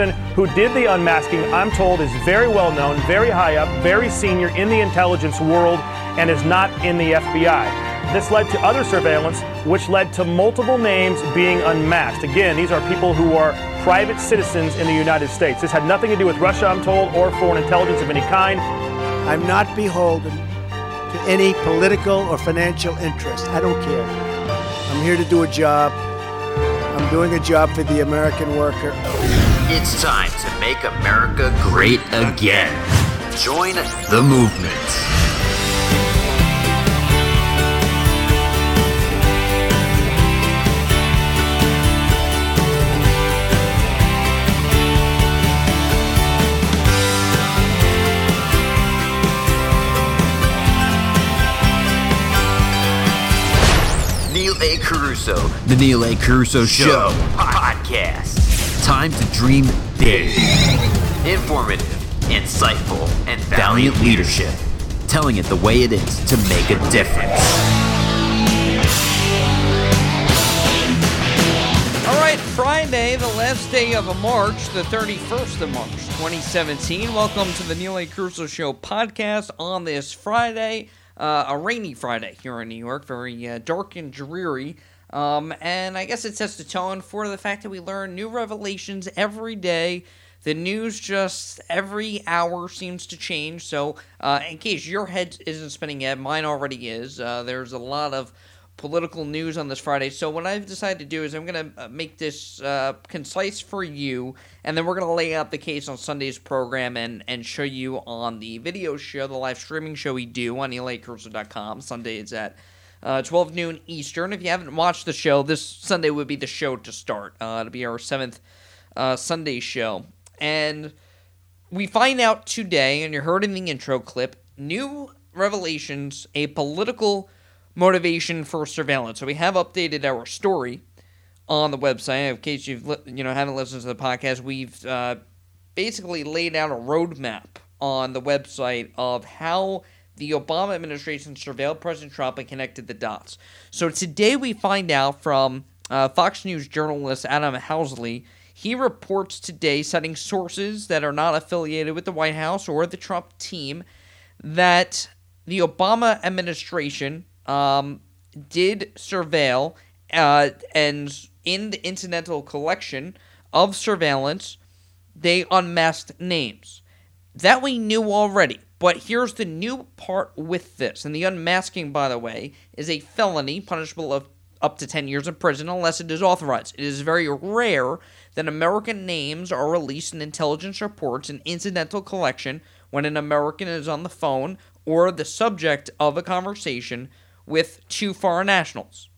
person who did the unmasking, I'm told, is very well known, very high up, very senior in the intelligence world, and is not in the FBI. This led to other surveillance, which led to multiple names being unmasked. Again, these are people who are private citizens in the United States. This had nothing to do with Russia, I'm told, or foreign intelligence of any kind. I'm not beholden to any political or financial interest. I don't care. I'm here to do a job. I'm doing a job for the American worker. It's time to make America great again. Join the movement. Neil A. Carousso, The Neil A. Carousso Show, podcast. Time to dream big. Informative, insightful, and valiant leadership. Telling it the way it is to make a difference. All right, Friday, the last day of March, the 31st of March, 2017. Welcome to the Neil A. Carousso Show podcast on this Friday. Uh, a rainy Friday here in New York, very uh, dark and dreary. Um, and I guess it sets the tone for the fact that we learn new revelations every day. The news just every hour seems to change. So, uh, in case your head isn't spinning yet, mine already is. Uh, there's a lot of political news on this Friday. So what I've decided to do is I'm going to uh, make this uh, concise for you, and then we're going to lay out the case on Sunday's program and, and show you on the video show, the live streaming show we do on NeilACarousso.com. Sunday is at uh, 12 noon Eastern. If you haven't watched the show, this Sunday would be the show to start. Uh, it'll be our seventh uh, Sunday show. And we find out today, and you heard in the intro clip, new revelations, a political motivation for surveillance. So we have updated our story on the website. In case you've you know haven't listened to the podcast, we've uh, basically laid out a roadmap on the website of how the Obama administration surveilled President Trump and connected the dots. So today we find out from uh, Fox News journalist Adam Housley. He reports today, citing sources that are not affiliated with the White House or the Trump team, that the Obama administration um, did surveil uh, and in the incidental collection of surveillance, they unmasked names. That we knew already. But here's the new part with this. And the unmasking, by the way, is a felony punishable of up to 10 years in prison unless it is authorized. It is very rare that American names are released in intelligence reports and incidental collection when an American is on the phone or the subject of a conversation with two foreign nationals.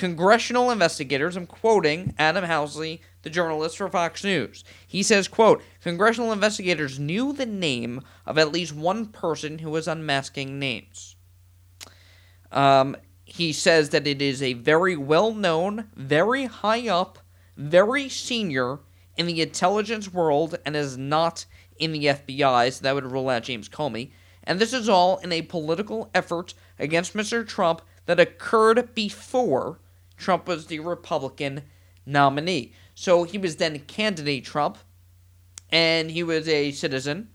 Congressional investigators, I'm quoting Adam Housley, the journalist for Fox News. He says, quote, Congressional investigators knew the name of at least one person who was unmasking names. Um, he says that it is a very well known, very high up, very senior in the intelligence world and is not in the FBI, so that would rule out James Comey. And this is all in a political effort against Mr. Trump that occurred before Trump was the Republican nominee. So he was then candidate Trump, and he was a citizen,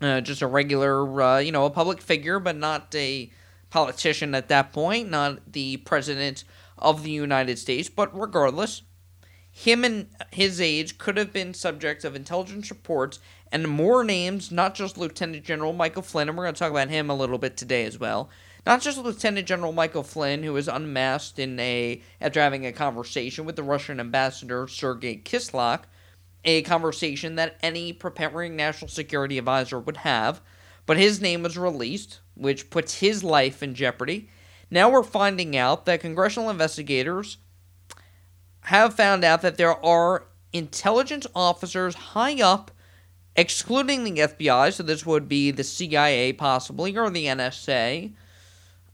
uh, just a regular, uh, you know, a public figure, but not a politician at that point, not the president of the United States. But regardless, him and his age could have been subjects of intelligence reports and more names, not just Lieutenant General Michael Flynn, and we're going to talk about him a little bit today as well. Not just Lieutenant General Michael Flynn, who was unmasked in a after having a conversation with the Russian ambassador Sergei Kislyak, a conversation that any preparing national security advisor would have, but his name was released, which puts his life in jeopardy. Now we're finding out that congressional investigators have found out that there are intelligence officers high up excluding the FBI, so this would be the CIA possibly, or the NSA,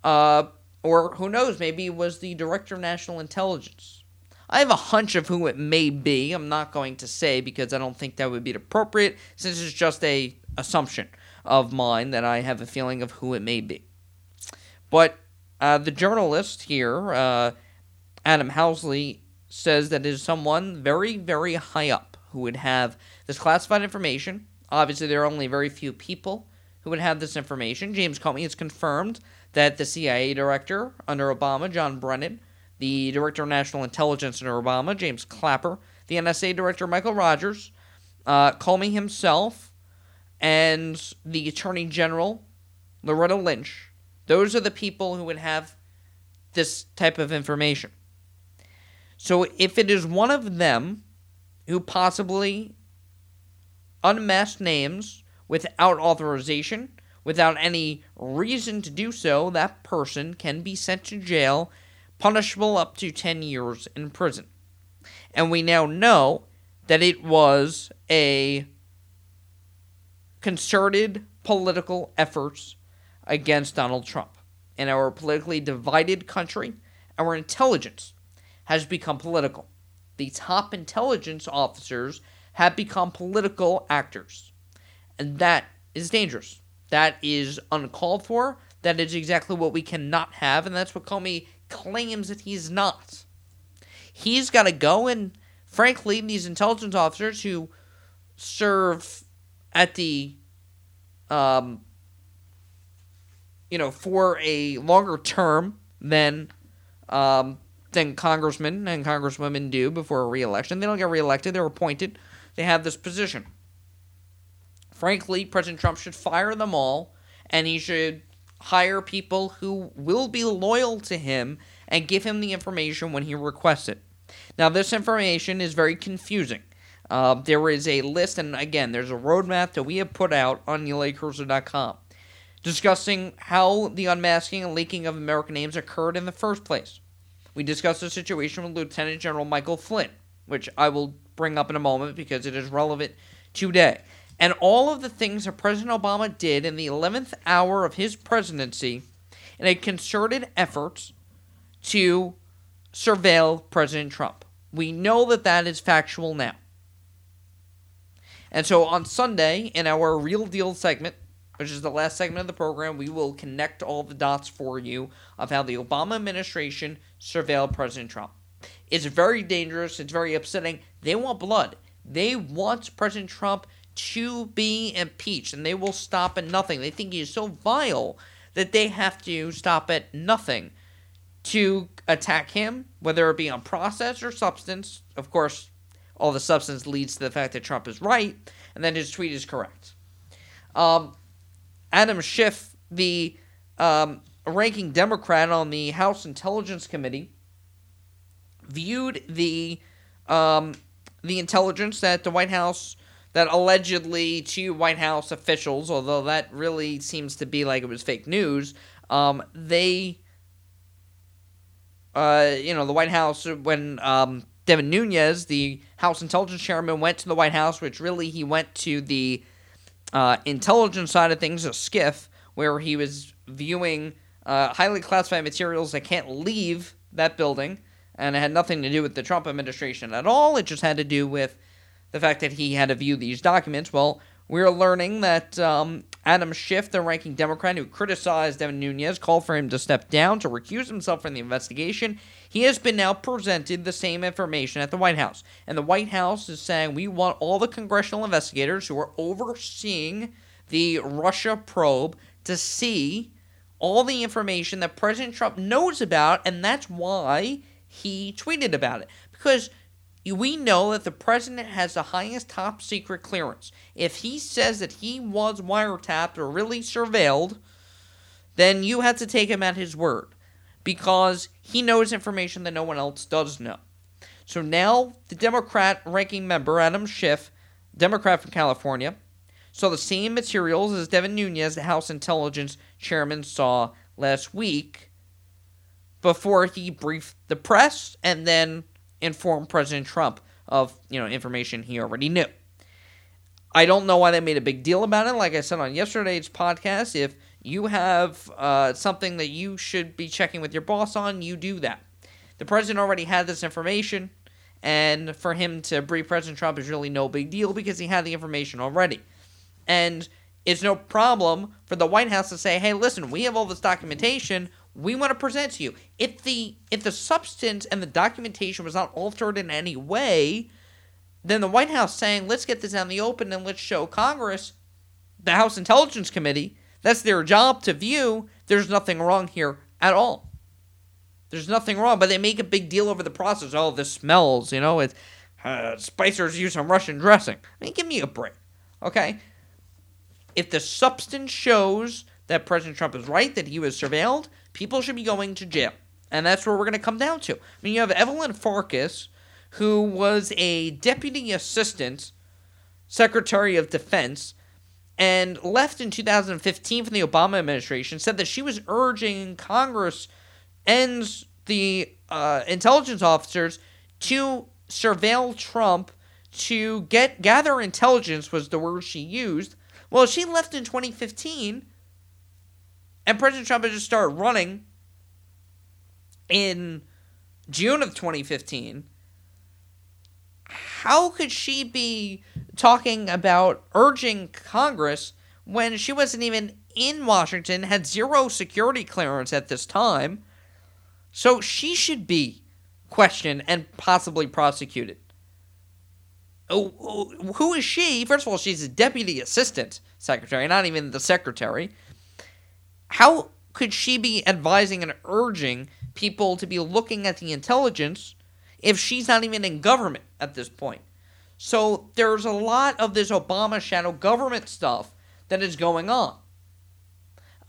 uh, or who knows, maybe was the Director of National Intelligence. I have a hunch of who it may be. I'm not going to say because I don't think that would be appropriate, since it's just a assumption of mine that I have a feeling of who it may be. But uh, the journalist here, uh, Adam Housley, says that it is someone very, very high up who would have this classified information. Obviously, there are only very few people who would have this information. James Comey has confirmed that the CIA director under Obama, John Brennan, the director of national intelligence under Obama, James Clapper, the NSA director, Michael Rogers, uh, Comey himself, and the attorney general, Loretta Lynch. Those are the people who would have this type of information. So if it is one of them who possibly unmasked names without authorization, without any reason to do so, that person can be sent to jail, punishable up to 10 years in prison. And we now know that it was a concerted political efforts against Donald Trump. In our politically divided country, our intelligence has become political. The top intelligence officers have become political actors. And that is dangerous. That is uncalled for. That is exactly what we cannot have, and that's what Comey claims that he's not. He's got to go, and frankly, these intelligence officers who serve at the, um, you know, for a longer term than um, than congressmen and congresswomen do before a reelection. They don't get reelected; they're appointed. They have this position. Frankly, President Trump should fire them all, and he should hire people who will be loyal to him and give him the information when he requests it. Now, this information is very confusing. Uh, there is a list, and again, there's a roadmap that we have put out on NeilACarousso.com discussing how the unmasking and leaking of American names occurred in the first place. We discussed the situation with Lieutenant General Michael Flynn, which I will bring up in a moment because it is relevant today and all of the things that President Obama did in the 11th hour of his presidency in a concerted effort to surveil President Trump. We know that that is factual now. And so on Sunday, in our Real Deal segment, which is the last segment of the program, we will connect all the dots for you of how the Obama administration surveilled President Trump. It's very dangerous, it's very upsetting. They want blood. They want President Trump to be impeached, and they will stop at nothing. They think he is so vile that they have to stop at nothing to attack him, whether it be on process or substance. Of course, all the substance leads to the fact that Trump is right, and then his tweet is correct. Um, Adam Schiff, the um, ranking Democrat on the House Intelligence Committee, viewed the um, the intelligence that the White House that allegedly two White House officials, although that really seems to be like it was fake news, um, they, uh, you know, the White House, when um, Devin Nunes, the House Intelligence Chairman, went to the White House, which really he went to the uh, intelligence side of things, a SCIF, where he was viewing uh, highly classified materials that can't leave that building, and it had nothing to do with the Trump administration at all. It just had to do with the fact that he had to view these documents. Well, we're learning that um, Adam Schiff, the ranking Democrat who criticized Devin Nunes, called for him to step down to recuse himself from the investigation. He has been now presented the same information at the White House. And the White House is saying we want all the congressional investigators who are overseeing the Russia probe to see all the information that President Trump knows about, and that's why he tweeted about it. Because we know that the president has the highest top secret clearance. If he says that he was wiretapped or really surveilled, then you have to take him at his word because he knows information that no one else does know. So now the Democrat ranking member, Adam Schiff, Democrat from California, saw the same materials as Devin Nunes, the House Intelligence Chairman, saw last week before he briefed the press and then inform President Trump of you know information he already knew. I don't know why they made a big deal about it. Like I said on yesterday's podcast, if you have uh, something that you should be checking with your boss on, you do that. The president already had this information, and for him to brief President Trump is really no big deal because he had the information already. And it's no problem for the White House to say, hey, listen, we have all this documentation. We want to present to you. If the if the substance and the documentation was not altered in any way, then the White House saying, let's get this out in the open and let's show Congress, the House Intelligence Committee, that's their job to view, there's nothing wrong here at all. There's nothing wrong, but they make a big deal over the process. Oh, this smells, you know, it's uh, Spicer's used some Russian dressing. I mean, give me a break, okay? If the substance shows that President Trump is right, that he was surveilled, people should be going to jail. And that's where we're going to come down to. I mean, you have Evelyn Farkas, who was a deputy assistant secretary of defense and left in 2015 from the Obama administration, said that she was urging Congress and the uh, intelligence officers to surveil Trump, to get gather intelligence was the word she used. Well, she left in 2015, and President Trump had just started running in June of 2015 how could she be talking about urging Congress when she wasn't even in Washington, had zero security clearance at this time? So she should be questioned and possibly prosecuted. Oh, oh, who is she? First of all, she's a deputy assistant secretary, not even the secretary. How could she be advising and urging people to be looking at the intelligence if she's not even in government at this point. So there's a lot of this Obama shadow government stuff that is going on.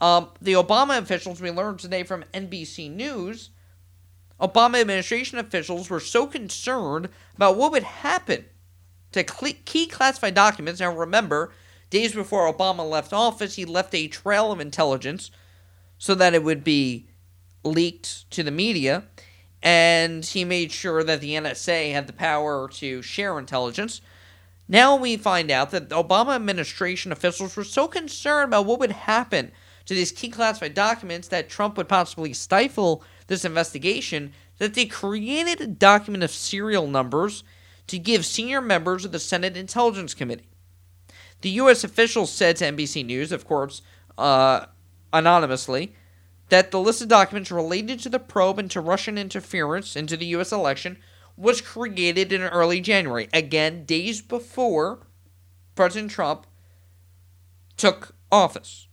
Um, the Obama officials, we learned today from NBC News, Obama administration officials were so concerned about what would happen to key classified documents. Now, remember, days before Obama left office, he left a trail of intelligence so that it would be leaked to the media and he made sure that the NSA had the power to share intelligence. Now we find out that the Obama administration officials were so concerned about what would happen to these key classified documents that Trump would possibly stifle this investigation that they created a document of serial numbers to give senior members of the Senate Intelligence Committee. The U.S. officials said to NBC News, of course, uh, anonymously, that the list of documents related to the probe into Russian interference into the U.S. election was created in early January. Again, days before President Trump took office.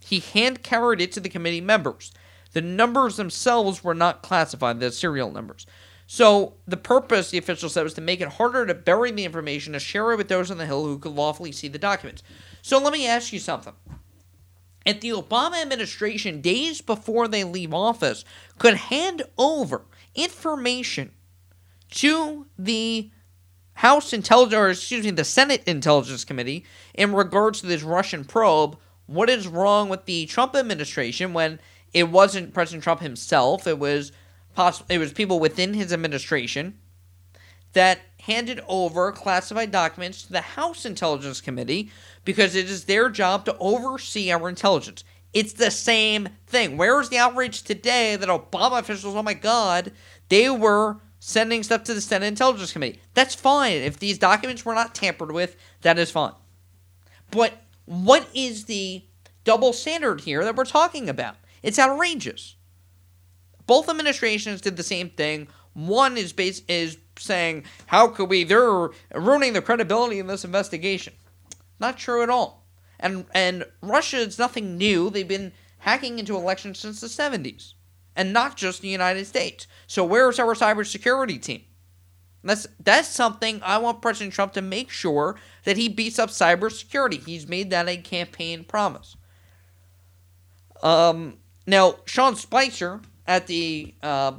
He hand carried it to the committee members. The numbers themselves were not classified, the serial numbers. So the purpose, the official said, was to make it harder to bury the information, to share it with those on the Hill who could lawfully see the documents. So let me ask you something if the Obama administration, days before they leave office, could hand over information to the House Intelligence, or excuse me, the Senate Intelligence Committee in regards to this Russian probe, what is wrong with the Trump administration when it wasn't President Trump himself? It was it was people within his administration that handed over classified documents to the House Intelligence Committee because it is their job to oversee our intelligence. It's the same thing. Where is the outrage today that Obama officials, oh my God, they were sending stuff to the Senate Intelligence Committee? That's fine. If these documents were not tampered with, that is fine. But what is the double standard here that we're talking about? It's outrageous. Both administrations did the same thing. One is base is saying, "How could we? They're ruining the credibility in this investigation." Not true at all. And and Russia is nothing new. They've been hacking into elections since the 70s. And not just the United States. So where's our cybersecurity team? That's that's something I want President Trump to make sure that he beats up cybersecurity. He's made that a campaign promise. Um, now Sean Spicer at the uh,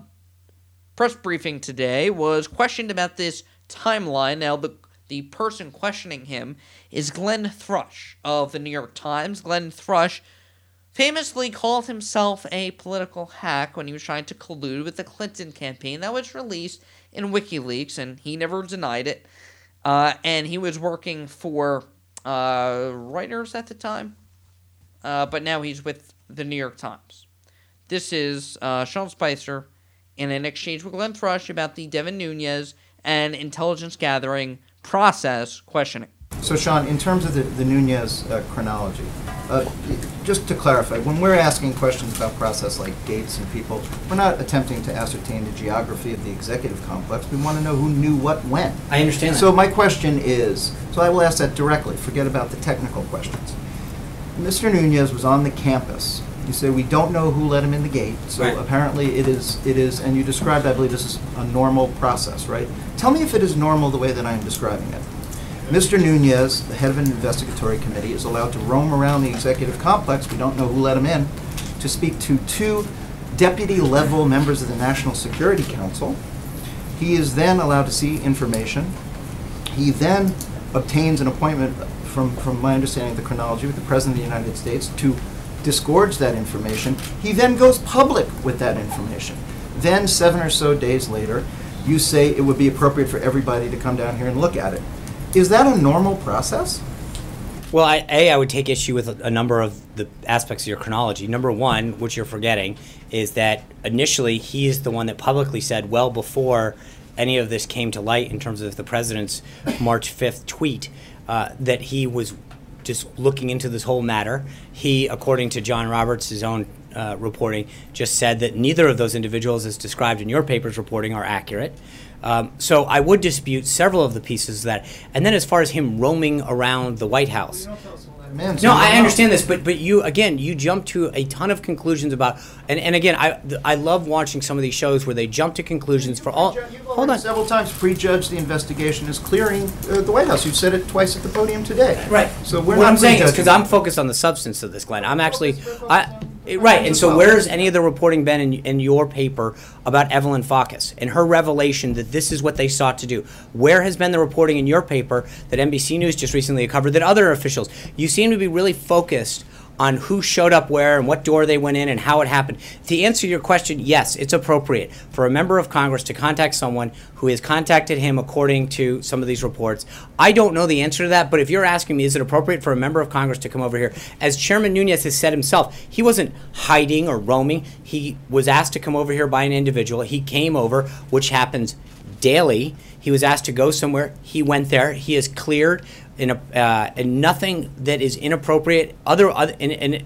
press briefing today was questioned about this timeline. Now the the person questioning him is Glenn Thrush of the New York Times. Glenn Thrush famously called himself a political hack when he was trying to collude with the Clinton campaign. That was released in WikiLeaks, and he never denied it. Uh, and he was working for uh, Reuters at the time, uh, but now he's with the New York Times. This is uh, Sean Spicer in an exchange with Glenn Thrush about the Devin Nunes and intelligence gathering process questioning. So, Sean, in terms of the, the Nunes uh, chronology, Uh, just to clarify, when we're asking questions about process like dates and people, we're not attempting to ascertain the geography of the executive complex. We want to know who knew what when. I understand that. So my question is, so I will ask that directly. Forget about the technical questions. Mr. Nunes was on the campus. You say we don't know who let him in the gate. So Right. apparently it is it is and you described I believe this is a normal process, right? Tell me if it is normal the way that I am describing it. Mr. Nunes, the head of an investigatory committee, is allowed to roam around the executive complex, we don't know who let him in, to speak to two deputy level members of the National Security Council. He is then allowed to see information. He then obtains an appointment from, from my understanding of the chronology with the President of the United States to disgorge that information. He then goes public with that information. Then, seven or so days later, you say it would be appropriate for everybody to come down here and look at it. Is that a normal process? Well, I, A, I would take issue with a, a number of the aspects of your chronology. Number one, which you're forgetting, is that initially he is the one that publicly said, well before any of this came to light in terms of the president's March 5th tweet, uh, that he was just looking into this whole matter. He, according to John Roberts' his own uh, reporting, just said that neither of those individuals, as described in your paper's reporting, are accurate. Um, so I would dispute several of the pieces of that. And then as far as him roaming around the White House. Man, so No, I don't know. understand this, but but you again, you jump to a ton of conclusions about, and, and again, I I love watching some of these shows where they jump to conclusions for all. You've Hold on, Several times prejudged the investigation is clearing uh, the White House. You've said it twice at the podium today. Right. So we're what not I'm saying is because I'm focused on the substance of this, Glenn. I'm actually, I, eh, right. And so Well- has any of the reporting been in, in your paper about Evelyn Farkas and her revelation that this is what they sought to do? Where has been the reporting in your paper that NBC News just recently covered that other officials? You seem to be really focused on who showed up where and what door they went in and how it happened. To answer your question, yes, it's appropriate for a member of Congress to contact someone who has contacted him according to some of these reports. I don't know the answer to that, but if you're asking me, is it appropriate for a member of Congress to come over here? As Chairman Nunes has said himself, he wasn't hiding or roaming. He was asked to come over here by an individual. He came over, which happens daily. He was asked to go somewhere. He went there. He is cleared in a uh, and nothing that is inappropriate. Other other and, and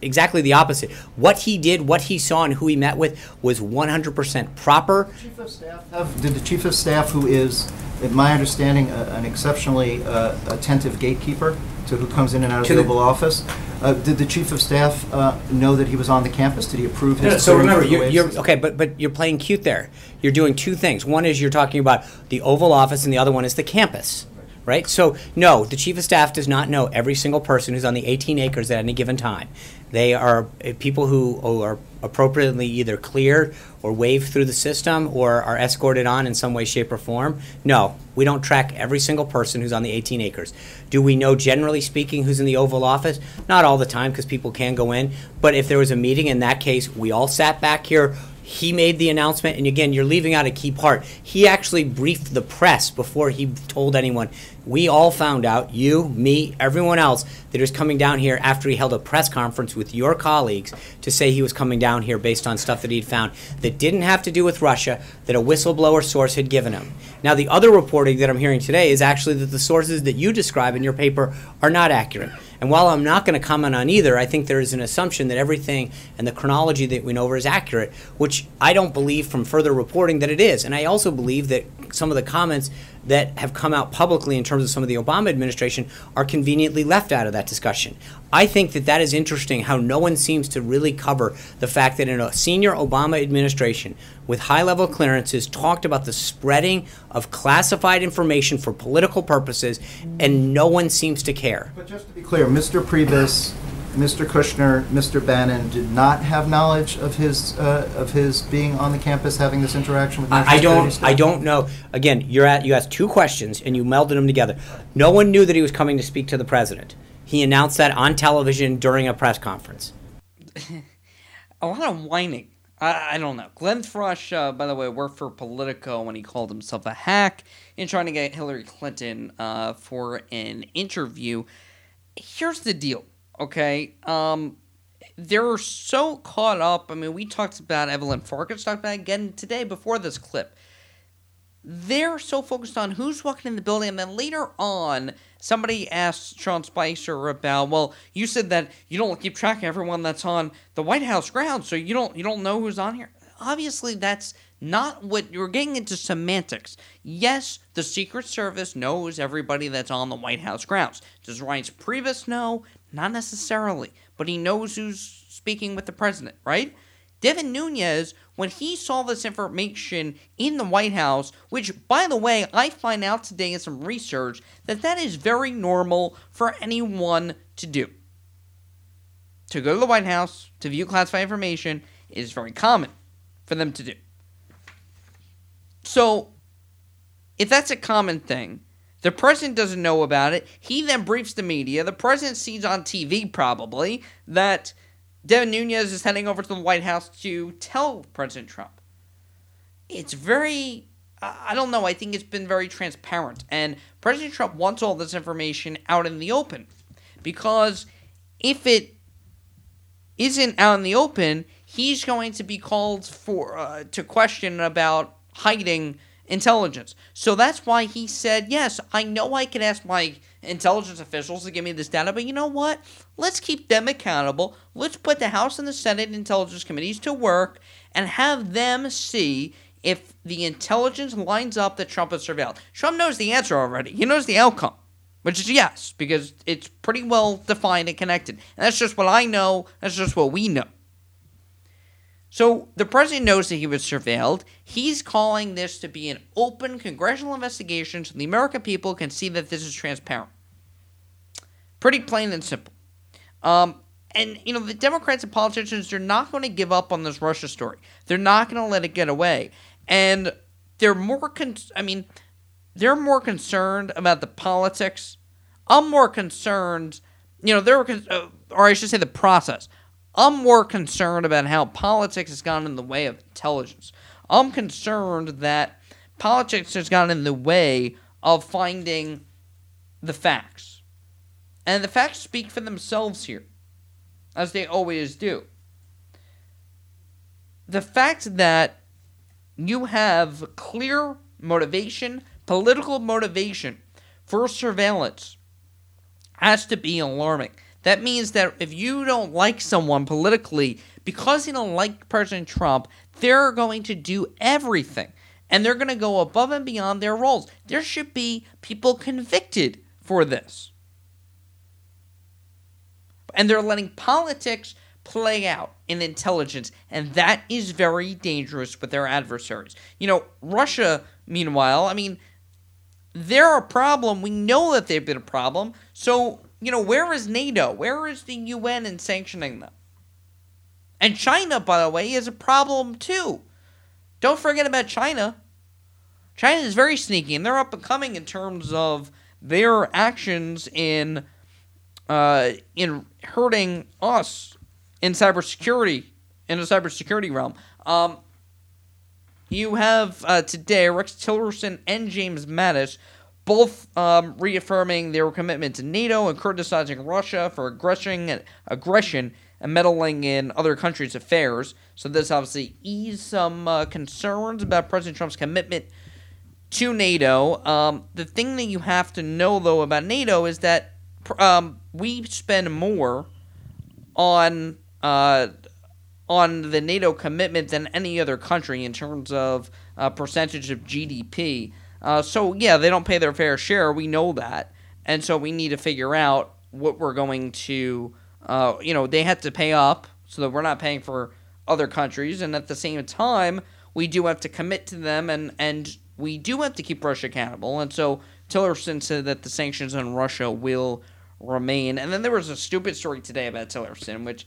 exactly the opposite. What he did, what he saw, and who he met with was 100% proper. Chief of Staff have, did the Chief of Staff, who is, in my understanding, a- an exceptionally uh, attentive gatekeeper to who comes in and out of To the the- Oval Office, uh, did the Chief of Staff uh, know that he was on the campus? Did he approve his? So remember, you're, you're okay, but but you're playing cute there. You're doing two things. One is you're talking about the Oval Office, and the other one is the campus, right? So no, the chief of staff does not know every single person who's on the 18 acres at any given time. They are uh, people who are appropriately either cleared or waved through the system or are escorted on in some way, shape, or form. No, we don't track every single person who's on the 18 acres. Do we know, generally speaking, who's in the Oval Office? Not all the time, because people can go in. But if there was a meeting, in that case, we all sat back here. He made the announcement, and again, you're leaving out a key part. He actually briefed the press before he told anyone. We all found out, you, me, everyone else, that he was coming down here after he held a press conference with your colleagues to say he was coming down here based on stuff that he'd found that didn't have to do with Russia, that a whistleblower source had given him. Now, the other reporting that I'm hearing today is actually that the sources that you describe in your paper are not accurate. And while I'm not going to comment on either, I think there is an assumption that everything and the chronology that we know over is accurate, which I don't believe from further reporting that it is. And I also believe that some of the comments that have come out publicly in terms of some of the Obama administration are conveniently left out of that discussion. I think that that is interesting how no one seems to really cover the fact that in a senior Obama administration with high level clearances talked about the spreading of classified information for political purposes and no one seems to care. But just to be clear, Mr. Priebus, Mr. Kushner, Mr. Bannon did not have knowledge of his, uh, of his being on the campus, having this interaction with I, I security don't. staff? I don't know. Again, you're at. You asked two questions and you melded them together. No one knew that he was coming to speak to the president. He announced that on television during a press conference. a lot of whining. I, I don't know. Glenn Thrush, uh, by the way, worked for Politico when he called himself a hack in trying to get Hillary Clinton uh, for an interview. Here's the deal, okay? Um, they're so caught up. I mean, we talked about Evelyn Farkas, talked about again today before this clip. they're so focused on who's walking in the building, and then later on, somebody asked Sean Spicer about, well, you said that you don't keep track of everyone that's on the White House grounds, so you don't you don't know who's on here. Obviously, that's not what you're getting into semantics. Yes, the Secret Service knows everybody that's on the White House grounds. Does Reince Priebus know? Not necessarily, but he knows who's speaking with the president, right? Devin Nunes, when he saw this information in the White House, which, by the way, I find out today in some research that that is very normal for anyone to do. To go to the White House to view classified information is very common for them to do. So, if that's a common thing, the president doesn't know about it. He then briefs the media. The president sees on TV, probably, that Devin Nunes is heading over to the White House to tell President Trump. It's very, I don't know, I think it's been very transparent. And President Trump wants all this information out in the open. Because if it isn't out in the open, he's going to be called for uh, to question about hiding intelligence. So that's why he said, "Yes, I know I can ask my intelligence officials to give me this data, but you know what? Let's keep them accountable. Let's put the House and the Senate intelligence committees to work and have them see if the intelligence lines up that Trump has surveilled. Trump knows the answer already. He knows the outcome, which is yes, because it's pretty well defined and connected. And that's just what I know. That's just what we know. So the president knows that he was surveilled. He's calling this to be an open congressional investigation so the American people can see that this is transparent. Pretty plain and simple. Um, and, you know, the Democrats and politicians, they're not going to give up on this Russia story. They're not going to let it get away. And they're more, con- I mean, they're more concerned about the politics. I'm more concerned, you know, they're, uh, or I should say the process. I'm more concerned about how politics has gotten in the way of intelligence. I'm concerned that politics has gotten in the way of finding the facts. And the facts speak for themselves here, as they always do. The fact that you have clear motivation, political motivation for surveillance has to be alarming. That means that if you don't like someone politically, because you don't like President Trump, they're going to do everything. And they're going to go above and beyond their roles. There should be people convicted for this. And they're letting politics play out in intelligence. And that is very dangerous with their adversaries. You know, Russia, meanwhile, I mean, they're a problem. We know that they've been a problem. So you know, where is NATO? Where is the UN in sanctioning them? And China, by the way, is a problem too. Don't forget about China. China is very sneaky, and they're up and coming in terms of their actions in uh, in hurting us in cybersecurity in the cybersecurity realm. Um, you have uh, today Rex Tillerson and James Mattis both um, reaffirming their commitment to NATO and criticizing Russia for aggression, aggression and meddling in other countries' affairs. So this obviously eased some uh, concerns about President Trump's commitment to NATO. Um, the thing that you have to know, though, about NATO is that um, we spend more on uh, on the NATO commitment than any other country in terms of uh, percentage of GDP. Uh, so yeah, they don't pay their fair share. We know that, and so we need to figure out what we're going to. Uh, you know, they have to pay up so that we're not paying for other countries, and at the same time, we do have to commit to them, and and we do have to keep Russia accountable. And so Tillerson said that the sanctions on Russia will remain. And then there was a stupid story today about Tillerson, which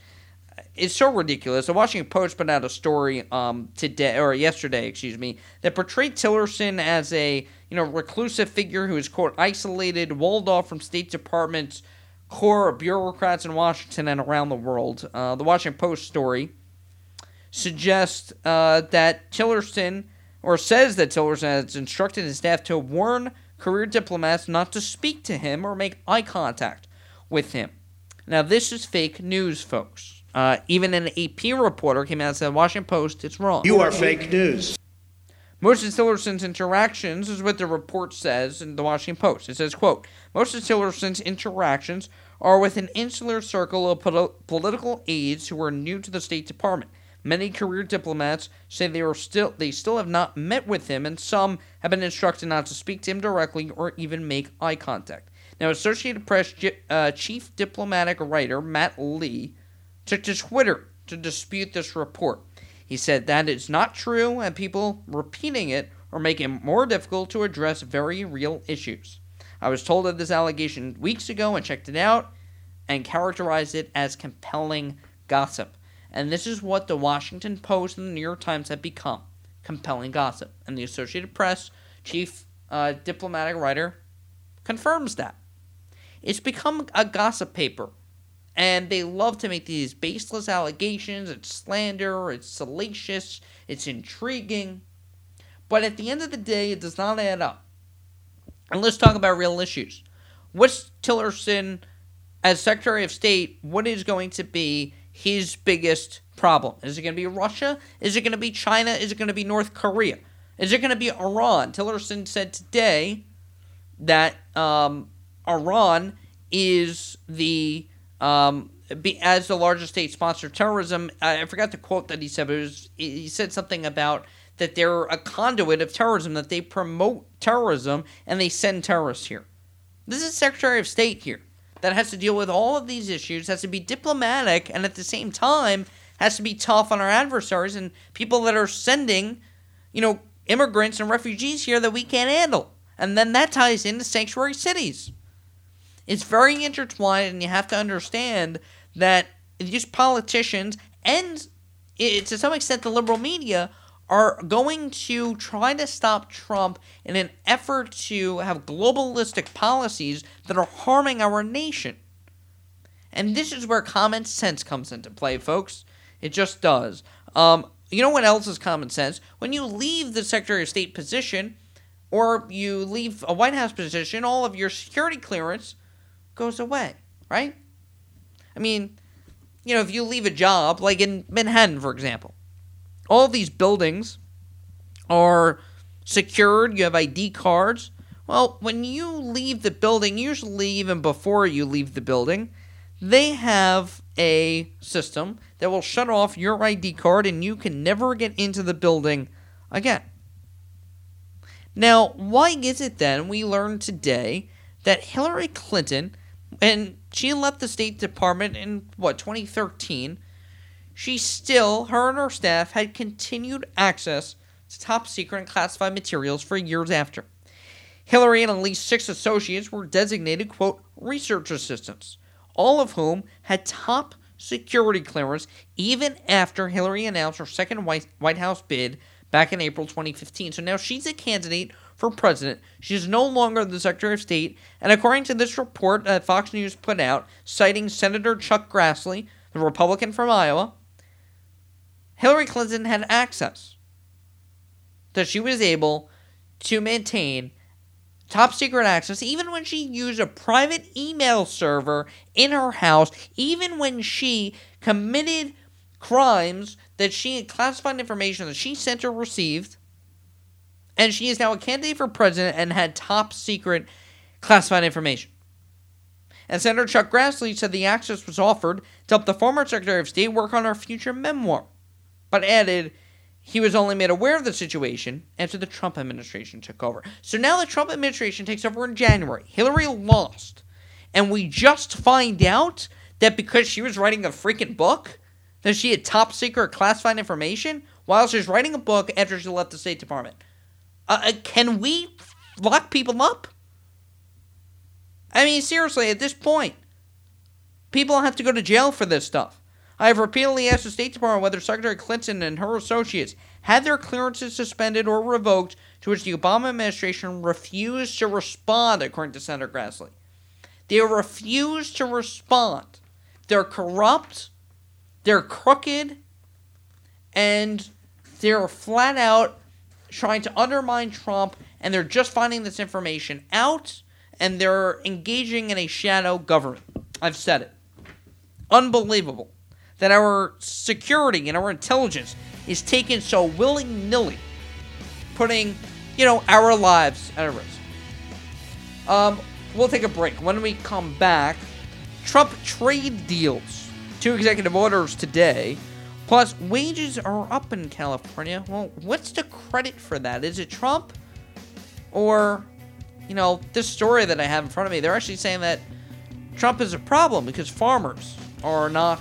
is so ridiculous. The Washington Post put out a story um, today or yesterday, excuse me, that portrayed Tillerson as a you know reclusive figure who is quote isolated, walled off from State Department's core bureaucrats in Washington and around the world. Uh, the Washington Post story suggests uh, that Tillerson or says that Tillerson has instructed his staff to warn career diplomats not to speak to him or make eye contact with him. Now, this is fake news, folks. Uh, even an AP reporter came out and said, Washington Post, it's wrong. You are fake news. Most of Tillerson's interactions is what the report says in the Washington Post. It says, quote, most of Tillerson's interactions are with an insular circle of pol- political aides who are new to the State Department. Many career diplomats say they are still they still have not met with him, and some have been instructed not to speak to him directly or even make eye contact. Now, Associated Press uh, chief diplomatic writer Matt Lee took to Twitter to dispute this report. He said that is not true, and people repeating it are making it more difficult to address very real issues. I was told of this allegation weeks ago and checked it out and characterized it as compelling gossip. And this is what the Washington Post and the New York Times have become compelling gossip. And the Associated Press chief uh, diplomatic writer confirms that. It's become a gossip paper and they love to make these baseless allegations. It's slander, it's salacious, it's intriguing. But at the end of the day, it does not add up. And let's talk about real issues. What's Tillerson, as Secretary of State, what is going to be his biggest problem? Is it going to be Russia? Is it going to be China? Is it going to be North Korea? Is it going to be Iran? Tillerson said today that um, Iran is the um, be, as the largest state sponsor of terrorism, I, forgot the quote that he said, but was, he said something about that they're a conduit of terrorism, that they promote terrorism and they send terrorists here. This is Secretary of State here that has to deal with all of these issues, has to be diplomatic, and at the same time has to be tough on our adversaries and people that are sending, you know, immigrants and refugees here that we can't handle. And then that ties into sanctuary cities. It's very intertwined, and you have to understand that these politicians and it, to some extent the liberal media are going to try to stop Trump in an effort to have globalistic policies that are harming our nation. And this is where common sense comes into play, folks. It just does. Um, you know what else is common sense? When you leave the Secretary of State position or you leave a White House position, all of your security clearance goes away, right? I mean, you know, if you leave a job, like in Manhattan, for example, all these buildings are secured, you have ID cards. Well, when you leave the building, usually even before you leave the building, they have a system that will shut off your ID card and you can never get into the building again. Now, why is it then we learned today that Hillary Clinton and she left the State Department in what 2013. She still, her and her staff, had continued access to top secret and classified materials for years after. Hillary and at least six associates were designated, quote, research assistants, all of whom had top security clearance even after Hillary announced her second White House bid back in April 2015. So now she's a candidate for president. She is no longer the Secretary of State, and according to this report that Fox News put out, citing Senator Chuck Grassley, the Republican from Iowa, Hillary Clinton had access. That she was able to maintain top secret access even when she used a private email server in her house, even when she committed crimes that she had classified information that she sent or received and she is now a candidate for president and had top secret classified information. And Senator Chuck Grassley said the access was offered to help the former Secretary of State work on her future memoir, but added he was only made aware of the situation after the Trump administration took over. So now the Trump administration takes over in January. Hillary lost. And we just find out that because she was writing a freaking book, that she had top secret classified information while she was writing a book after she left the State Department. Uh, uh, can we lock people up? I mean, seriously, at this point, people have to go to jail for this stuff. I have repeatedly asked the State Department whether Secretary Clinton and her associates had their clearances suspended or revoked, to which the Obama administration refused to respond, according to Senator Grassley. They refused to respond. They're corrupt, they're crooked, and they're flat out trying to undermine Trump, and they're just finding this information out, and they're engaging in a shadow government. I've said it. Unbelievable that our security and our intelligence is taken so willy nilly putting, you know, our lives at risk. Um, we'll take a break. When we come back, Trump trade deals. Two executive orders today. Plus, wages are up in California. Well, what's the credit for that? Is it Trump? Or, you know, this story that I have in front of me, they're actually saying that Trump is a problem because farmers are not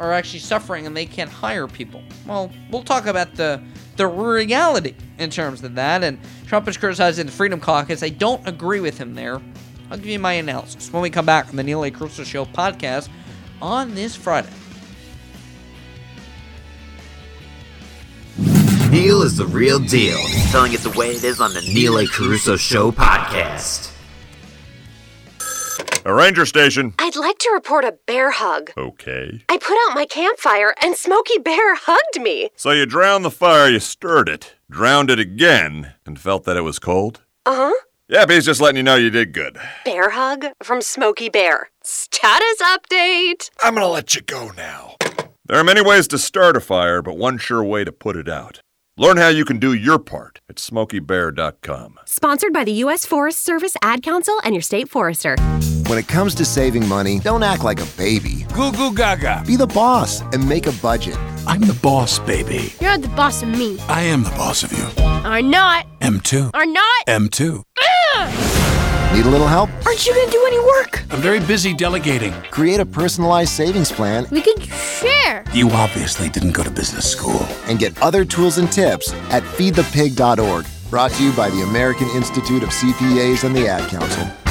are actually suffering and they can't hire people. Well, we'll talk about the the reality in terms of that. And Trump is criticizing the Freedom Caucus. I don't agree with him there. I'll give you my analysis when we come back on the Neil A. Carousso Show podcast on this Friday. Neil is the real deal, telling it the way it is on the Neil A. Carousso Show podcast. A ranger station. I'd like to report a bear hug. Okay. I put out my campfire and Smokey Bear hugged me. So you drowned the fire, you stirred it, drowned it again, and felt that it was cold? Uh huh. Yeah, he's just letting you know you did good. Bear hug from Smokey Bear. Status update. I'm gonna let you go now. There are many ways to start a fire, but one sure way to put it out. Learn how you can do your part at smokeybear.com. Sponsored by the U.S. Forest Service, Ad Council, and your state forester. When it comes to saving money, don't act like a baby. Goo goo gaga. Be the boss and make a budget. I'm the boss, baby. You're the boss of me. I am the boss of you. Are not. M2. Are not. M2. Need a little help? Aren't you gonna do any work? I'm very busy delegating. Create a personalized savings plan. We can share. You obviously didn't go to business school. And get other tools and tips at feedthepig.org. Brought to you by the American Institute of CPAs and the Ad Council.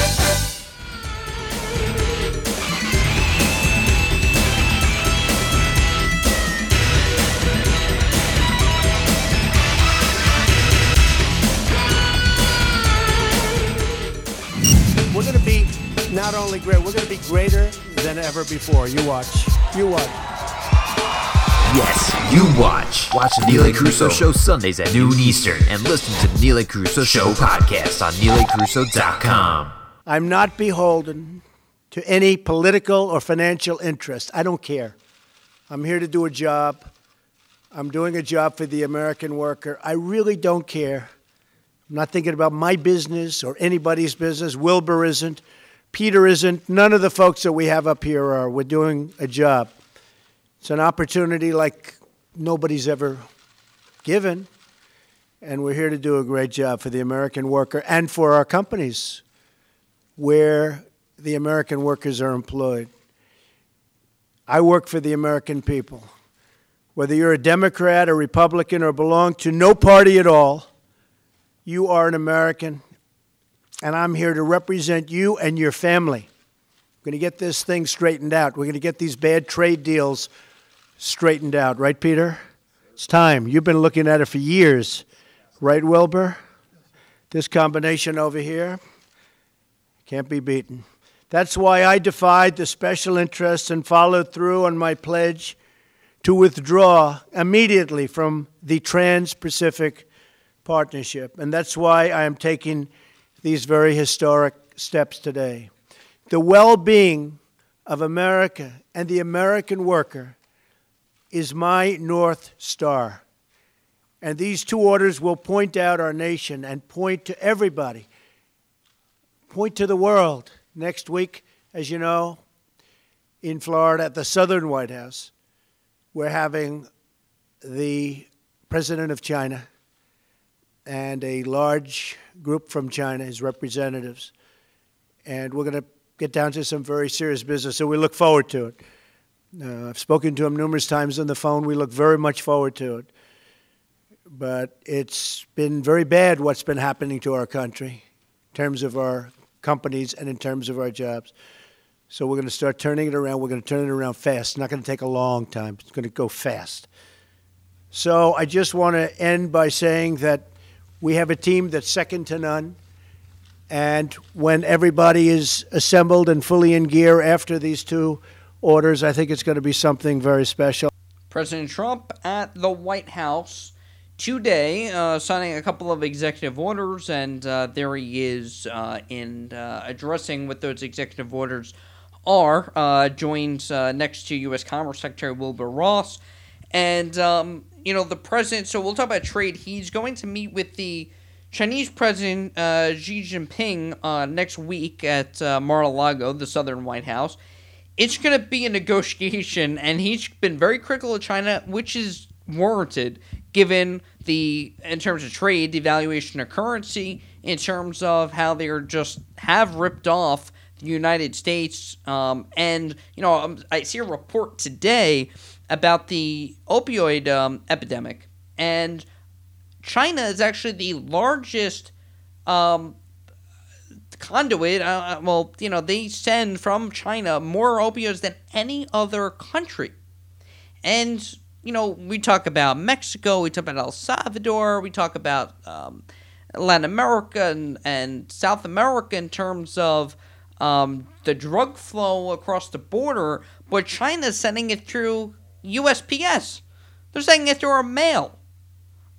Only great, we're going to be greater than ever before. You watch. You watch. Yes, you watch. Watch the Neil. Carousso Show Sundays at noon Eastern and listen to the Neil. Carousso Show podcast on neilacarousso.com. I'm not beholden to any political or financial interest. I don't care. I'm here to do a job. I'm doing a job for the American worker. I really don't care. I'm not thinking about my business or anybody's business. Wilbur isn't. Peter isn't. None of the folks that we have up here are. We're doing a job. It's an opportunity like nobody's ever given. And we're here to do a great job for the American worker and for our companies where the American workers are employed. I work for the American people. Whether you're a Democrat, a Republican, or belong to no party at all, you are an American, and I'm here to represent you and your family. We're going to get this thing straightened out. We're going to get these bad trade deals straightened out, right, Peter? It's time. You've been looking at it for years, right, Wilbur? This combination over here can't be beaten. That's why I defied the special interests and followed through on my pledge to withdraw immediately from the Trans Pacific Partnership. And that's why I am taking these very historic steps today. The well being of America and the American worker is my North Star. And these two orders will point out our nation and point to everybody, point to the world. Next week, as you know, in Florida at the Southern White House, we're having the President of China and a large group from China, his representatives. And we're going to get down to some very serious business, so we look forward to it. Uh, I've spoken to him numerous times on the phone. We look very much forward to it. But it's been very bad what's been happening to our country in terms of our companies and in terms of our jobs. So we're going to start turning it around. We're going to turn it around fast. It's not going to take a long time, it's going to go fast. So I just want to end by saying that we have a team that's second to none. And when everybody is assembled and fully in gear after these two orders, I think it's going to be something very special. President Trump at the White House today, uh, signing a couple of executive orders, and uh, there he is uh, in uh, addressing what those executive orders are. Uh, joins uh, next to U.S. Commerce Secretary Wilbur Ross And um, you know, the president. So we'll talk about trade. He's going to meet with the Chinese President uh, Xi Jinping uh, next week at uh, Mar-a-Lago, the Southern White House. It's going to be a negotiation, and he's been very critical of China, which is warranted given the in terms of trade, the valuation of currency, in terms of how they're just have ripped off the United States. Um, and you know, um, I see a report today about the opioid um, epidemic, and China is actually the largest um, conduit. Uh, well, you know, they send from China more opioids than any other country. And, you know, we talk about Mexico, we talk about El Salvador, we talk about um, Latin America and, and South America in terms of um, the drug flow across the border, but China's sending it through USPS. They're sending it through our mail.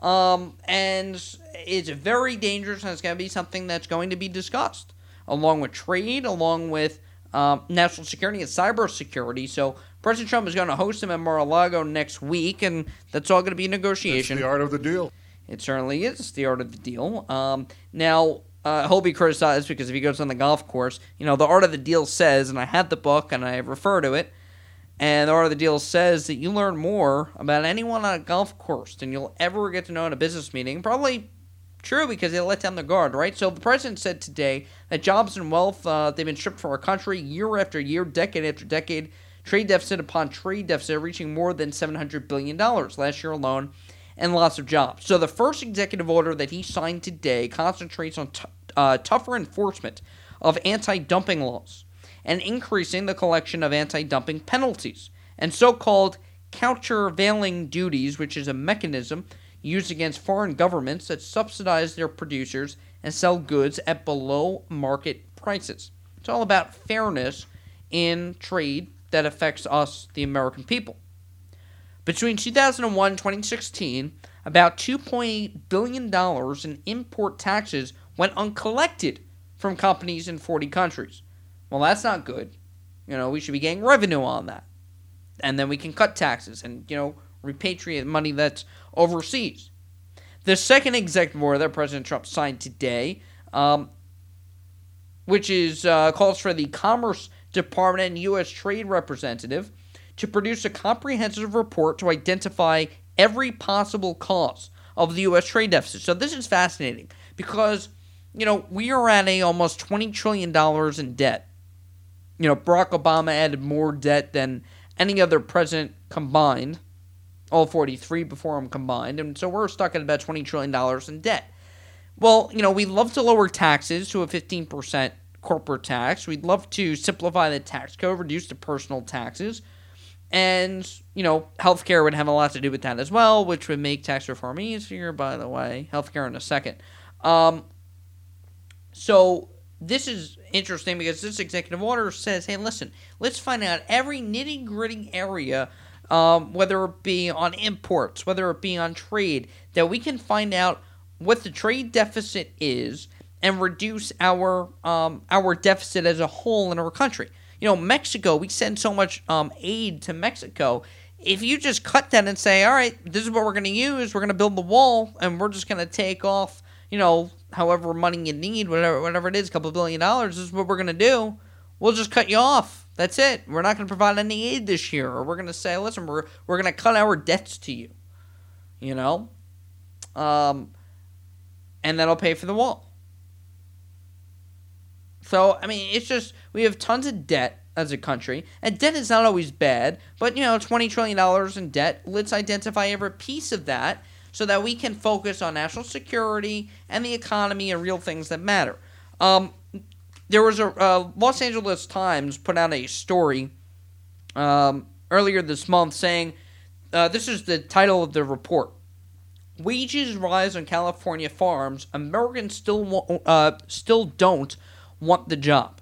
Um, and it's very dangerous, and it's going to be something that's going to be discussed along with trade, along with um, national security and cybersecurity. So President Trump is going to host him at Mar-a-Lago next week, and that's all going to be a negotiation. It's the art of the deal. It certainly is the art of the deal. Um, now, uh, he'll be criticized because if he goes on the golf course, you know, the art of the deal says, and I had the book and I refer to it, and the art of the deal says that you learn more about anyone on a golf course than you'll ever get to know in a business meeting. Probably true because they let down the guard, right? So the president said today that jobs and wealth uh, they've been stripped from our country year after year, decade after decade. Trade deficit upon trade deficit reaching more than seven hundred billion dollars last year alone, and lots of jobs. So the first executive order that he signed today concentrates on t- uh, tougher enforcement of anti-dumping laws and increasing the collection of anti dumping penalties and so called countervailing duties, which is a mechanism used against foreign governments that subsidize their producers and sell goods at below market prices. It's all about fairness in trade that affects us, the American people. Between 2001 and 2016, about $2.8 billion in import taxes went uncollected from companies in 40 countries. Well, that's not good. You know, we should be getting revenue on that. And then we can cut taxes and, you know, repatriate money that's overseas. The second executive order that President Trump signed today, um, which is uh, calls for the Commerce Department and U.S. Trade Representative to produce a comprehensive report to identify every possible cause of the U.S. trade deficit. So this is fascinating because, you know, we are at a almost $20 trillion in debt you know, Barack Obama added more debt than any other president combined, all 43 before him combined, and so we're stuck at about $20 trillion in debt. Well, you know, we'd love to lower taxes to a 15% corporate tax. We'd love to simplify the tax code, reduce the personal taxes. And, you know, healthcare would have a lot to do with that as well, which would make tax reform easier, by the way. Healthcare in a second. Um, so this is interesting because this executive order says, hey, listen, let's find out every nitty gritty area, um, whether it be on imports, whether it be on trade, that we can find out what the trade deficit is and reduce our um, our deficit as a whole in our country. You know, Mexico, we send so much um, aid to Mexico. If you just cut that and say, all right, this is what we're going to use, we're going to build the wall, and we're just going to take off, you know, however money you need, whatever whatever it is, a couple billion dollars, this is what we're gonna do. We'll just cut you off. That's it. We're not gonna provide any aid this year, or we're gonna say, listen, we're we're gonna cut our debts to you. You know, um, and that'll pay for the wall. So I mean, it's just we have tons of debt as a country, and debt is not always bad. But you know, twenty trillion dollars in debt. Let's identify every piece of that so that we can focus on national security and the economy and real things that matter. Um, there was a uh, Los Angeles Times put out a story um, earlier this month saying uh, this is the title of the report. Wages rise on California farms. Americans still uh, still don't want the job.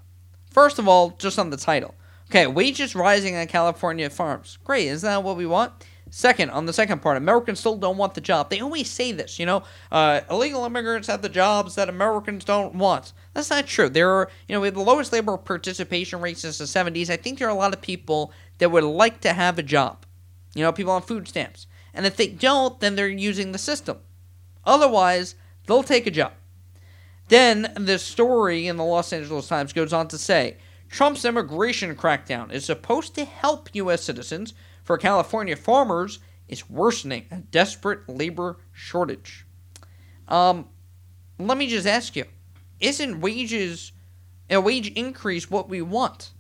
First of all, just on the title. Okay, wages rising on California farms. Great, isn't that what we want? Second, on the second part, Americans still don't want the job. They always say this, you know, uh, illegal immigrants have the jobs that Americans don't want. That's not true. There are, you know, we have the lowest labor participation rate since the 70s. I think there are a lot of people that would like to have a job. You know, people on food stamps. And if they don't, then they're using the system. Otherwise, they'll take a job. Then the story in the Los Angeles Times goes on to say Trump's immigration crackdown is supposed to help U.S. citizens. For California farmers, is worsening a desperate labor shortage. Um, let me just ask you: Isn't wages a wage increase what we want?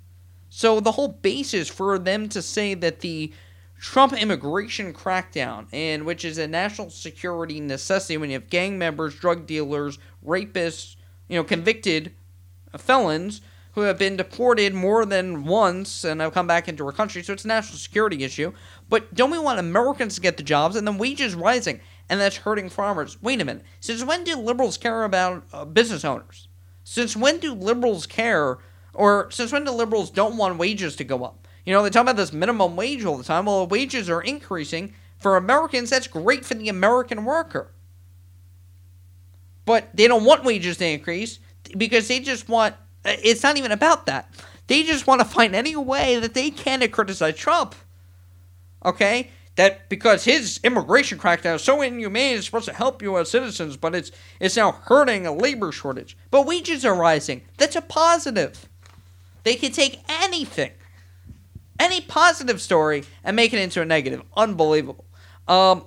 So the whole basis for them to say that the Trump immigration crackdown, and which is a national security necessity when you have gang members, drug dealers, rapists, you know, convicted felons who have been deported more than once and have come back into our country, so it's a national security issue. But don't we want Americans to get the jobs and then wages rising, and that's hurting farmers? Wait a minute. Since when do liberals care about uh, business owners? Since when do liberals care, or since when do liberals don't want wages to go up? You know, they talk about this minimum wage all the time. Well, wages are increasing. For Americans, that's great for the American worker. But they don't want wages to increase because they just want it's not even about that. They just want to find any way that they can to criticize Trump. Okay? That because his immigration crackdown is so inhumane, it's supposed to help U.S. citizens, but it's it's now hurting a labor shortage. But wages are rising. That's a positive. They can take anything, any positive story, and make it into a negative. Unbelievable. Um,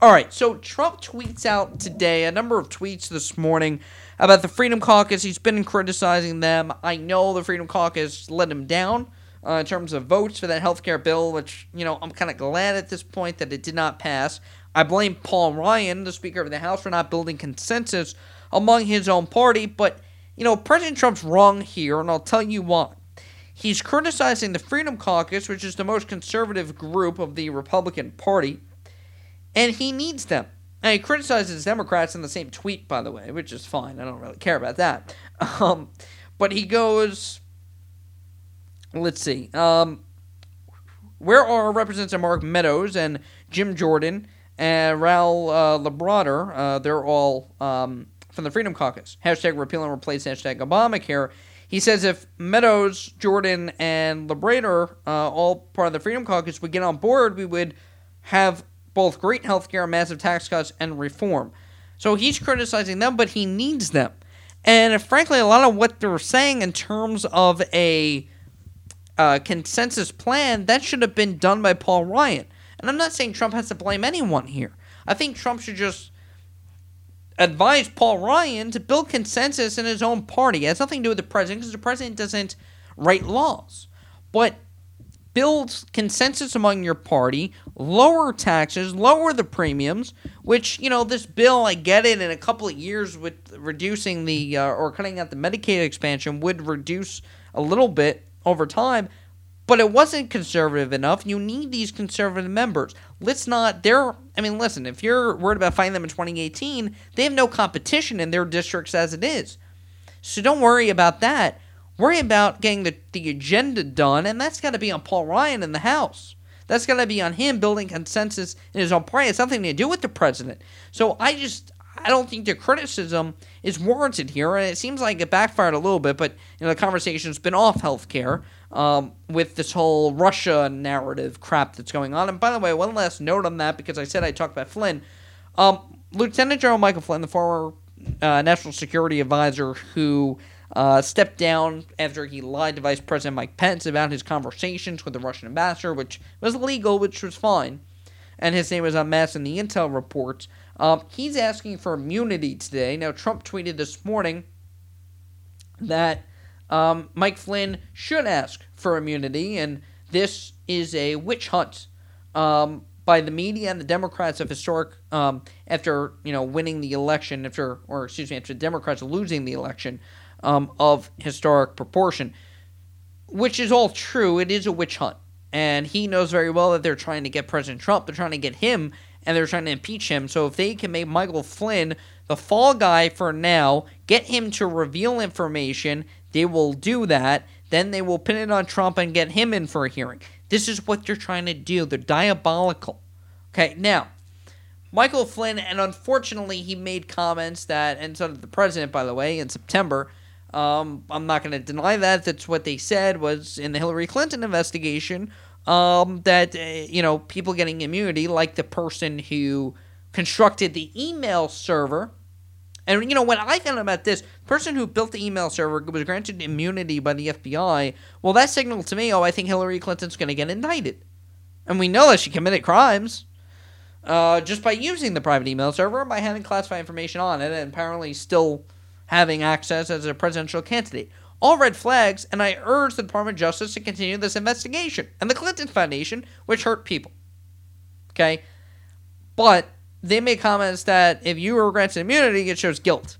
all right, so Trump tweets out today a number of tweets this morning about the Freedom Caucus. He's been criticizing them. I know the Freedom Caucus let him down uh, in terms of votes for that health care bill, which, you know, I'm kind of glad at this point that it did not pass. I blame Paul Ryan, the Speaker of the House, for not building consensus among his own party. But, you know, President Trump's wrong here, and I'll tell you why. He's criticizing the Freedom Caucus, which is the most conservative group of the Republican Party, and he needs them. He criticizes Democrats in the same tweet, by the way, which is fine. I don't really care about that. Um, but he goes, let's see, um, where are Representative Mark Meadows and Jim Jordan and Raul uh, Labrador? Uh, they're all um, from the Freedom Caucus. Hashtag repeal and replace hashtag Obamacare. He says if Meadows, Jordan, and Labrador, uh, all part of the Freedom Caucus, would get on board, we would have both great health care, massive tax cuts, and reform. So he's criticizing them, but he needs them. And frankly, a lot of what they're saying in terms of a uh, consensus plan, that should have been done by Paul Ryan. And I'm not saying Trump has to blame anyone here. I think Trump should just advise Paul Ryan to build consensus in his own party. It has nothing to do with the president because the president doesn't write laws. But build consensus among your party, lower taxes, lower the premiums, which, you know, this bill, I get it, in a couple of years with reducing the, uh, or cutting out the Medicaid expansion would reduce a little bit over time, but it wasn't conservative enough. You need these conservative members. Let's not, they're, I mean, listen, if you're worried about finding them in 2018, they have no competition in their districts as it is. So don't worry about that. Worry about getting the, the agenda done, and that's got to be on Paul Ryan in the House. That's got to be on him building consensus in his own party. It's nothing to do with the president. So I just, I don't think the criticism is warranted here, and it seems like it backfired a little bit. But you know, the conversation's been off healthcare um, with this whole Russia narrative crap that's going on. And by the way, one last note on that because I said I talked about Flynn. Um, Lieutenant General Michael Flynn, the former uh, national security advisor who uh, stepped down after he lied to Vice President Mike Pence about his conversations with the Russian ambassador, which was legal, which was fine. And his name was unmasked in the intel reports. Um, he's asking for immunity today. Now, Trump tweeted this morning that um, Mike Flynn should ask for immunity, and this is a witch hunt um, by the media and the Democrats of historic um, after you know winning the election after or excuse me after Democrats losing the election um, of historic proportion, which is all true. It is a witch hunt. And he knows very well that they're trying to get President Trump. They're trying to get him and they're trying to impeach him. So if they can make Michael Flynn the fall guy for now, get him to reveal information, they will do that. Then they will pin it on Trump and get him in for a hearing. This is what they're trying to do. They're diabolical. Okay, now, Michael Flynn, and unfortunately, he made comments that, and so did the president, by the way, in September, um, I'm not going to deny that. That's what they said was in the Hillary Clinton investigation. um, that uh, you know people getting immunity, like the person who constructed the email server. And you know when I found out about this, person who built the email server was granted immunity by the FBI. Well, that signaled to me, oh, I think Hillary Clinton's going to get indicted, and we know that she committed crimes uh, just by using the private email server by having classified information on it, and apparently still having access as a presidential candidate. All red flags, and I urge the Department of Justice to continue this investigation and the Clinton Foundation, which hurt people. Okay? But they made comments that if you were granted immunity, it shows guilt.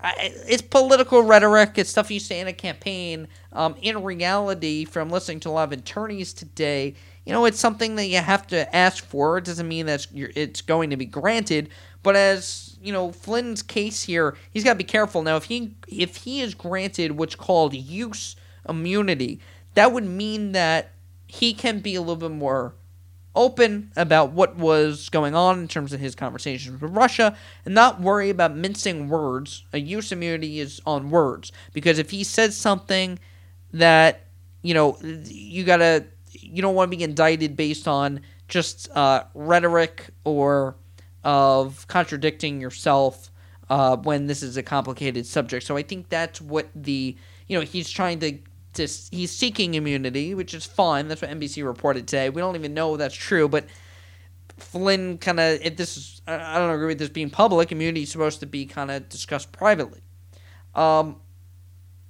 I, it's political rhetoric. It's stuff you say in a campaign. Um, in reality, from listening to a lot of attorneys today, you know, it's something that you have to ask for. It doesn't mean that it's going to be granted. But as you know, Flynn's case here, he's got to be careful now. If he if he is granted what's called use immunity, that would mean that he can be a little bit more open about what was going on in terms of his conversations with Russia and not worry about mincing words. A use immunity is on words because if he says something that you know you gotta you don't want to be indicted based on just uh, rhetoric or of contradicting yourself uh, when this is a complicated subject. So I think that's what the you know he's trying to to he's seeking immunity, which is fine. That's what NBC reported today. We don't even know that's true, but Flynn kind of this is I don't agree with this being public. Immunity is supposed to be kind of discussed privately, um,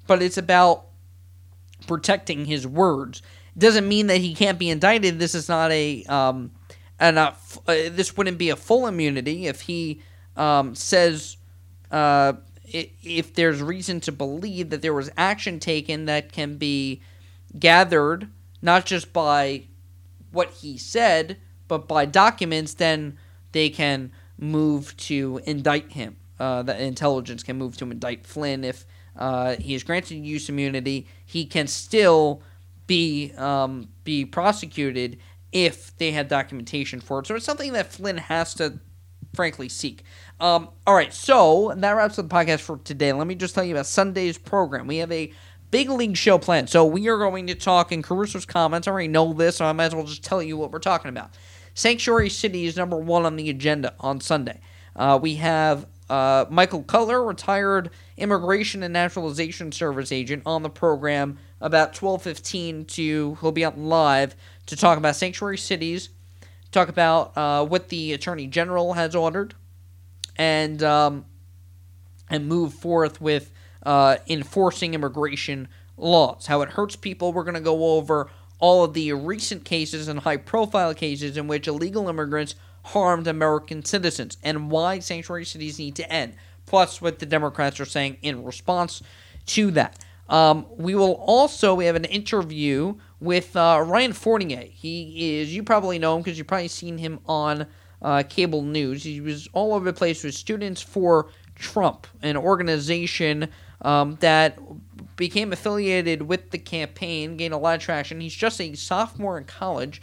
but it's about protecting his words. Doesn't mean that he can't be indicted. This is not a um, and uh, this wouldn't be a full immunity if he um, says uh, if there's reason to believe that there was action taken that can be gathered not just by what he said but by documents then they can move to indict him. Uh, the intelligence can move to indict flynn if uh, he is granted use immunity. He can still be um, be prosecuted if they had documentation for it. So it's something that Flynn has to, frankly, seek. Um, all right, so that wraps up the podcast for today. Let me just tell you about Sunday's program. We have a big league show planned. So we are going to talk in Carousso's comments. I already know this, so I might as well just tell you what we're talking about. Sanctuary City is number one on the agenda on Sunday. Uh, we have uh, Michael Cutler, retired Immigration and Naturalization Service agent, on the program about 12:15 to he'll be out live to talk about sanctuary cities, talk about uh, what the attorney general has ordered, and um, and move forth with uh, enforcing immigration laws. How it hurts people. We're going to go over all of the recent cases and high-profile cases in which illegal immigrants harmed American citizens and why sanctuary cities need to end. Plus, what the Democrats are saying in response to that. Um, we will also we have an interview with uh, Ryan Fournier. He is you probably know him because you've probably seen him on uh, cable news. He was all over the place with Students for Trump, an organization um, that became affiliated with the campaign, gained a lot of traction. He's just a sophomore in college,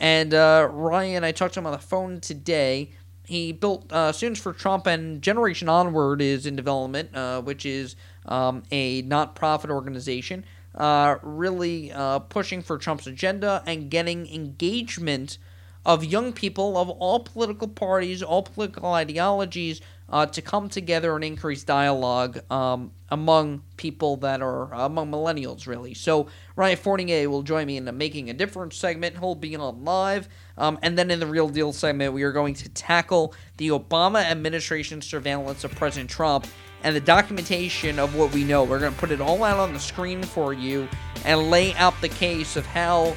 and uh, Ryan, I talked to him on the phone today. He built uh, Students for Trump, and Generation Onward is in development, uh, which is um, a not-profit organization, uh, really uh, pushing for Trump's agenda and getting engagement of young people of all political parties, all political ideologies, uh, to come together and increase dialogue um, among people that are among millennials, really. So Ryan Fournier will join me in the Making a Difference segment. He'll be on live. Um, and then in the Real Deal segment, we are going to tackle the Obama administration surveillance of President Trump and the documentation of what we know. We're going to put it all out on the screen for you and lay out the case of how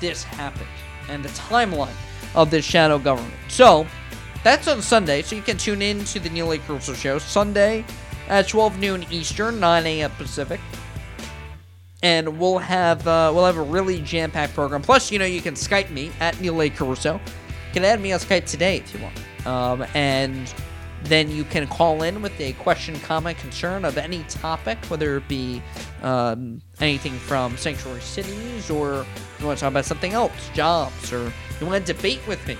this happened and the timeline of this shadow government. So, that's on Sunday, so you can tune in to the Neil A. Carousso Show Sunday at 12 noon Eastern, 9 a.m. Pacific. And we'll have uh, we'll have a really jam-packed program. Plus, you know, you can Skype me at Neil A. Carousso. You can add me on Skype today if you want. Um, and then you can call in with a question, comment, concern of any topic, whether it be um, anything from sanctuary cities or you want to talk about something else, jobs, or you want to debate with me.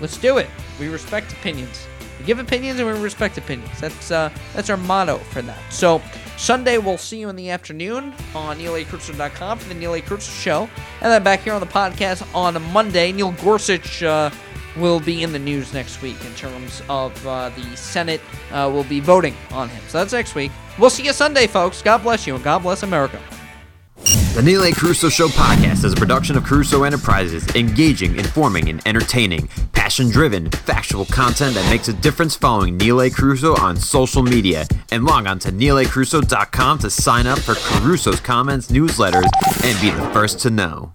Let's do it. We respect opinions. We give opinions and we respect opinions. That's uh, that's our motto for that. So Sunday, we'll see you in the afternoon on NeilACarousso.com for the Neil A. Carousso Show. And then back here on the podcast on Monday, Neil Gorsuch uh, will be in the news next week in terms of uh, the Senate uh, will be voting on him. So that's next week. We'll see you Sunday, folks. God bless you, and God bless America. The Neil A. Carousso Show podcast is a production of Carousso Enterprises, engaging, informing, and entertaining. Passion driven, factual content that makes a difference following Neil A. Carousso on social media. And log on to neilacarousso.com to sign up for Carousso's comments, newsletters, and be the first to know.